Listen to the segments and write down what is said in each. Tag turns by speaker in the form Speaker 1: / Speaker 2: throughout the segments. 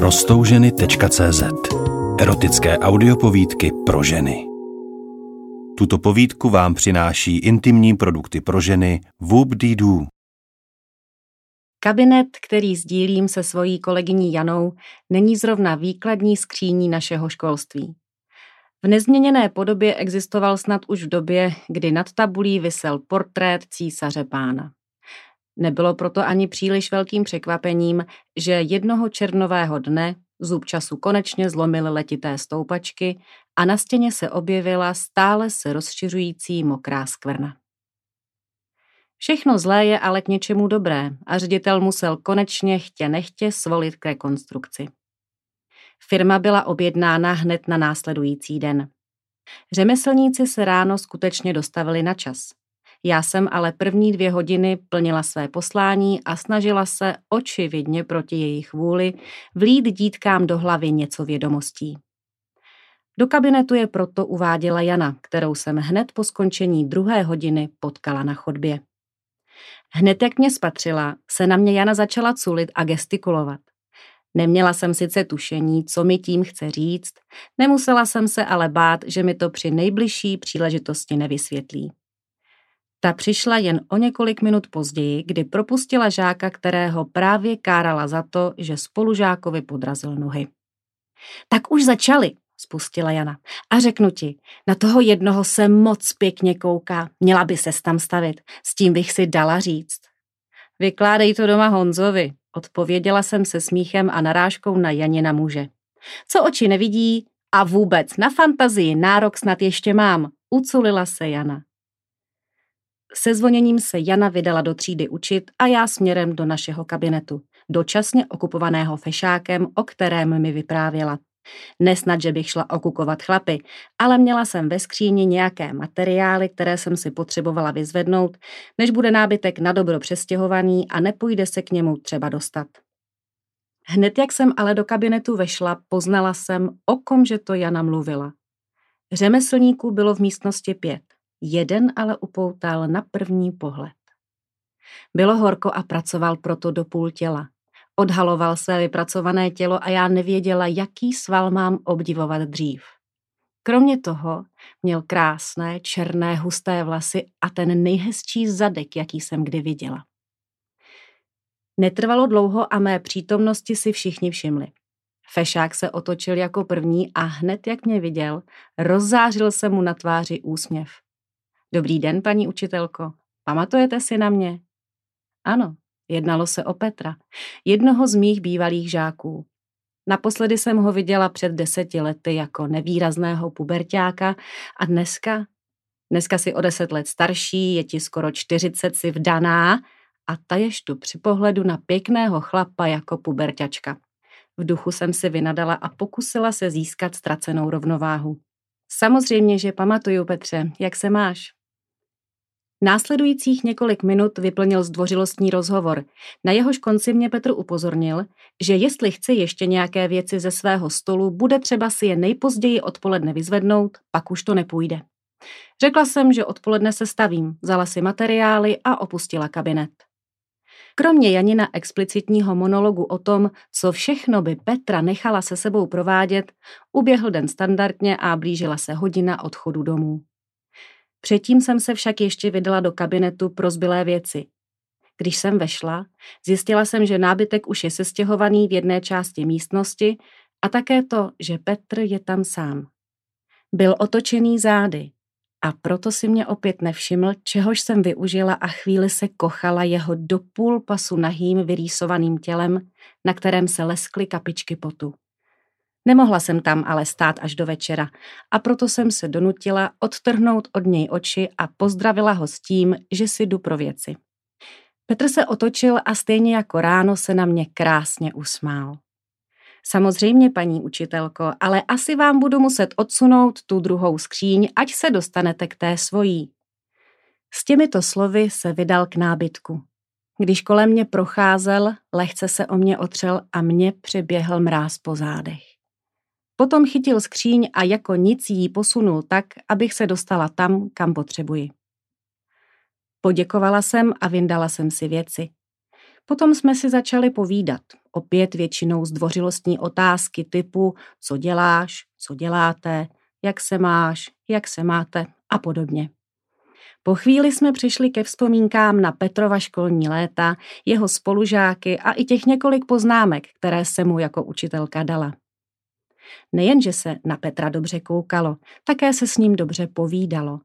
Speaker 1: Rostouženy.cz Erotické audiopovídky pro ženy. Tuto povídku vám přináší intimní produkty pro ženy Whoop Doo.
Speaker 2: Kabinet, který sdílím se svojí kolegyní Janou, není zrovna výkladní skříní našeho školství. V nezměněné podobě existoval snad už v době, kdy nad tabulí vysel portrét císaře pána. Nebylo proto ani příliš velkým překvapením, že jednoho červnového dne zub času konečně zlomil letité stoupačky a na stěně se objevila stále se rozšiřující mokrá skvrna. Všechno zlé je ale k něčemu dobré a ředitel musel konečně chtě nechtě svolit k rekonstrukci. Firma byla objednána hned na následující den. Řemeslníci se ráno skutečně dostavili na čas. Já jsem ale první dvě hodiny plnila své poslání a snažila se očividně proti jejich vůli vlít dítkám do hlavy něco vědomostí. Do kabinetu je proto uváděla Jana, kterou jsem hned po skončení druhé hodiny potkala na chodbě. Hned jak mě spatřila, se na mě Jana začala culit a gestikulovat. Neměla jsem sice tušení, co mi tím chce říct, nemusela jsem se ale bát, že mi to při nejbližší příležitosti nevysvětlí. Ta přišla jen o několik minut později, kdy propustila žáka, kterého právě kárala za to, že spolužákovi podrazil nohy. Tak už začali, spustila Jana. A řeknu ti, na toho jednoho se moc pěkně kouká, měla by se tam stavit, s tím bych si dala říct. Vykládej to doma Honzovi, odpověděla jsem se smíchem a narážkou na Janina muže. Co oči nevidí a vůbec na fantazii nárok snad ještě mám, uculila se Jana. Se zvoněním se Jana vydala do třídy učit a já směrem do našeho kabinetu, dočasně okupovaného fešákem, o kterém mi vyprávěla. Nesnad, že bych šla okukovat chlapy, ale měla jsem ve skříni nějaké materiály, které jsem si potřebovala vyzvednout, než bude nábytek na dobro přestěhovaný a nepůjde se k němu třeba dostat. Hned jak jsem ale do kabinetu vešla, poznala jsem, o kom že to Jana mluvila. Řemeslníků bylo v místnosti pět. Jeden ale upoutal na první pohled. Bylo horko a pracoval proto do půl těla. Odhaloval své vypracované tělo a já nevěděla, jaký sval mám obdivovat dřív. Kromě toho měl krásné, černé, husté vlasy a ten nejhezčí zadek, jaký jsem kdy viděla. Netrvalo dlouho a mé přítomnosti si všichni všimli. Fešák se otočil jako první a hned, jak mě viděl, rozzářil se mu na tváři úsměv. Dobrý den, paní učitelko. Pamatujete si na mě? Ano, jednalo se o Petra, jednoho z mých bývalých žáků. Naposledy jsem ho viděla před deseti lety jako nevýrazného pubertáka a dneska, dneska si o deset let starší, je ti skoro čtyřicet si vdaná a taješ tu při pohledu na pěkného chlapa jako puberťačka. V duchu jsem si vynadala a pokusila se získat ztracenou rovnováhu. Samozřejmě, že pamatuju, Petře, jak se máš? Následujících několik minut vyplnil zdvořilostní rozhovor. Na jehož konci mě Petr upozornil, že jestli chce ještě nějaké věci ze svého stolu, bude třeba si je nejpozději odpoledne vyzvednout, pak už to nepůjde. Řekla jsem, že odpoledne se stavím, vzala si materiály a opustila kabinet. Kromě Janina explicitního monologu o tom, co všechno by Petra nechala se sebou provádět, uběhl den standardně a blížila se hodina odchodu domů. Předtím jsem se však ještě vydala do kabinetu pro zbylé věci. Když jsem vešla, zjistila jsem, že nábytek už je sestěhovaný v jedné části místnosti a také to, že Petr je tam sám. Byl otočený zády a proto si mě opět nevšiml, čehož jsem využila a chvíli se kochala jeho do půl pasu nahým vyrýsovaným tělem, na kterém se leskly kapičky potu. Nemohla jsem tam ale stát až do večera a proto jsem se donutila odtrhnout od něj oči a pozdravila ho s tím, že si jdu pro věci. Petr se otočil a stejně jako ráno se na mě krásně usmál. Samozřejmě, paní učitelko, ale asi vám budu muset odsunout tu druhou skříň, ať se dostanete k té svojí. S těmito slovy se vydal k nábytku. Když kolem mě procházel, lehce se o mě otřel a mě přeběhl mráz po zádech. Potom chytil skříň a jako nic jí posunul tak, abych se dostala tam, kam potřebuji. Poděkovala jsem a vyndala jsem si věci. Potom jsme si začali povídat, opět většinou zdvořilostní otázky typu co děláš, co děláte, jak se máš, jak se máte a podobně. Po chvíli jsme přišli ke vzpomínkám na Petrova školní léta, jeho spolužáky a i těch několik poznámek, které se mu jako učitelka dala. Nejenže se na Petra dobře koukalo, také se s ním dobře povídalo.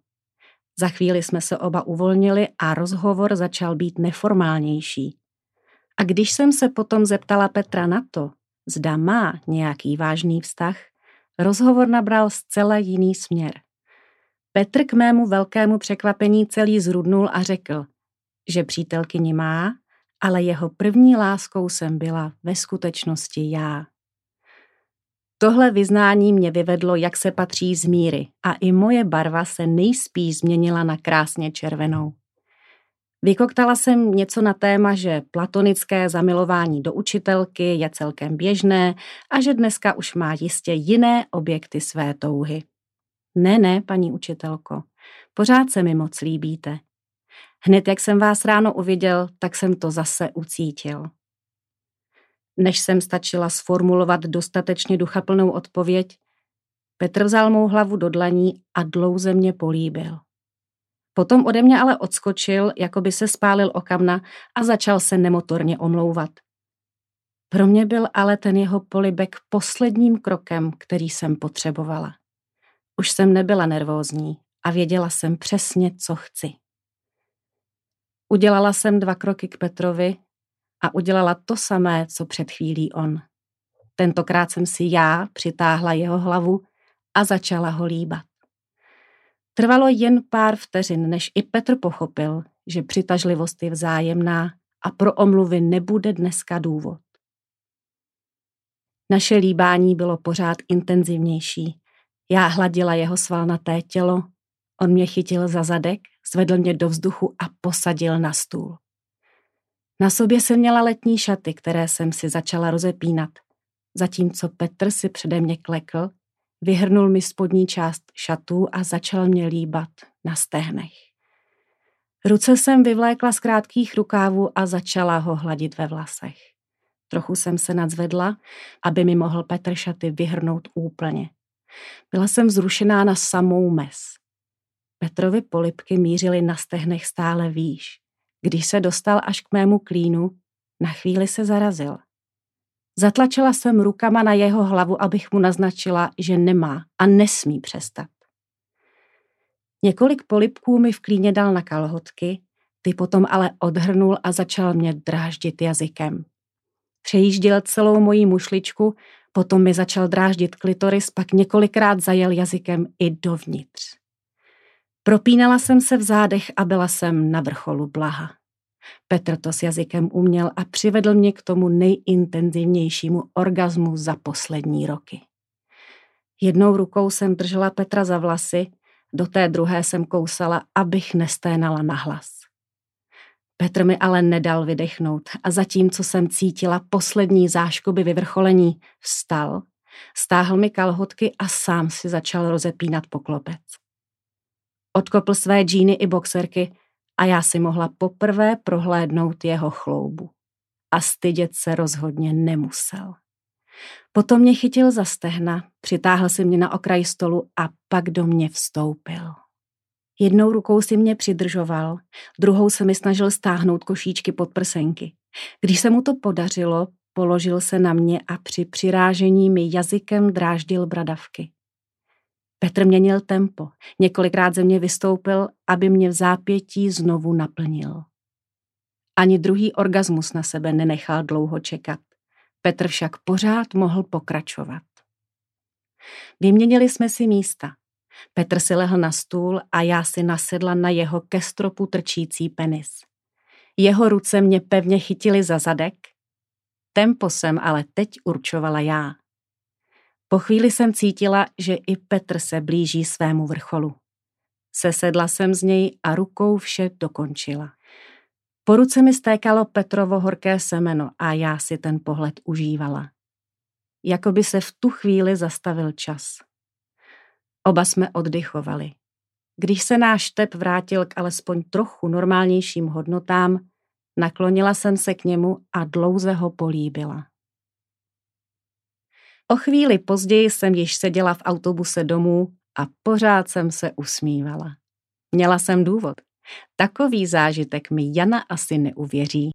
Speaker 2: Za chvíli jsme se oba uvolnili a rozhovor začal být neformálnější. A když jsem se potom zeptala Petra na to, zda má nějaký vážný vztah, rozhovor nabral zcela jiný směr. Petr k mému velkému překvapení celý zrudnul a řekl, že přítelkyni má, ale jeho první láskou jsem byla ve skutečnosti já. Tohle vyznání mě vyvedlo, jak se patří z míry a i moje barva se nejspíš změnila na krásně červenou. Vykoktala jsem něco na téma, že platonické zamilování do učitelky je celkem běžné a že dneska už má jistě jiné objekty své touhy. Ne, ne, paní učitelko, pořád se mi moc líbíte. Hned jak jsem vás ráno uviděl, tak jsem to zase ucítil. Než jsem stačila sformulovat dostatečně duchaplnou odpověď, Petr vzal mou hlavu do dlaní a dlouze mě políbil. Potom ode mě ale odskočil, jako by se spálil o kamna a začal se nemotorně omlouvat. Pro mě byl ale ten jeho polibek posledním krokem, který jsem potřebovala. Už jsem nebyla nervózní a věděla jsem přesně, co chci. Udělala jsem dva kroky k Petrovi a udělala to samé, co před chvílí on. Tentokrát jsem si já přitáhla jeho hlavu a začala ho líbat. Trvalo jen pár vteřin, než i Petr pochopil, že přitažlivost je vzájemná a pro omluvy nebude dneska důvod. Naše líbání bylo pořád intenzivnější. Já hladila jeho svalnaté tělo, on mě chytil za zadek, zvedl mě do vzduchu a posadil na stůl. Na sobě jsem měla letní šaty, které jsem si začala rozepínat, zatímco Petr si přede mě klekl Vyhrnul mi spodní část šatů a začal mě líbat na stehnech. Ruce jsem vyvlékla z krátkých rukávů a začala ho hladit ve vlasech. Trochu jsem se nadzvedla, aby mi mohl Petr šaty vyhrnout úplně. Byla jsem zrušená na samou mes. Petrovi polipky mířily na stehnech stále výš. Když se dostal až k mému klínu, na chvíli se zarazil. Zatlačila jsem rukama na jeho hlavu, abych mu naznačila, že nemá a nesmí přestat. Několik polipků mi v klíně dal na kalhotky, ty potom ale odhrnul a začal mě dráždit jazykem. Přejížděl celou moji mušličku, potom mi začal dráždit klitoris, pak několikrát zajel jazykem i dovnitř. Propínala jsem se v zádech a byla jsem na vrcholu blaha. Petr to s jazykem uměl a přivedl mě k tomu nejintenzivnějšímu orgazmu za poslední roky. Jednou rukou jsem držela Petra za vlasy, do té druhé jsem kousala, abych nesténala na hlas. Petr mi ale nedal vydechnout a zatímco jsem cítila poslední záškoby vyvrcholení, vstal, stáhl mi kalhotky a sám si začal rozepínat poklopec. Odkopl své džíny i boxerky a já si mohla poprvé prohlédnout jeho chloubu. A stydět se rozhodně nemusel. Potom mě chytil za stehna, přitáhl si mě na okraj stolu a pak do mě vstoupil. Jednou rukou si mě přidržoval, druhou se mi snažil stáhnout košíčky pod prsenky. Když se mu to podařilo, položil se na mě a při přirážení mi jazykem dráždil bradavky. Petr měnil tempo. Několikrát ze mě vystoupil, aby mě v zápětí znovu naplnil. Ani druhý orgasmus na sebe nenechal dlouho čekat. Petr však pořád mohl pokračovat. Vyměnili jsme si místa. Petr si lehl na stůl a já si nasedla na jeho ke stropu trčící penis. Jeho ruce mě pevně chytily za zadek. Tempo jsem ale teď určovala já. Po chvíli jsem cítila, že i Petr se blíží svému vrcholu. Sesedla jsem z něj a rukou vše dokončila. Po ruce mi stékalo Petrovo horké semeno a já si ten pohled užívala. Jakoby se v tu chvíli zastavil čas. Oba jsme oddychovali. Když se náš tep vrátil k alespoň trochu normálnějším hodnotám, Naklonila jsem se k němu a dlouze ho políbila. O chvíli později jsem již seděla v autobuse domů a pořád jsem se usmívala. Měla jsem důvod. Takový zážitek mi Jana asi neuvěří.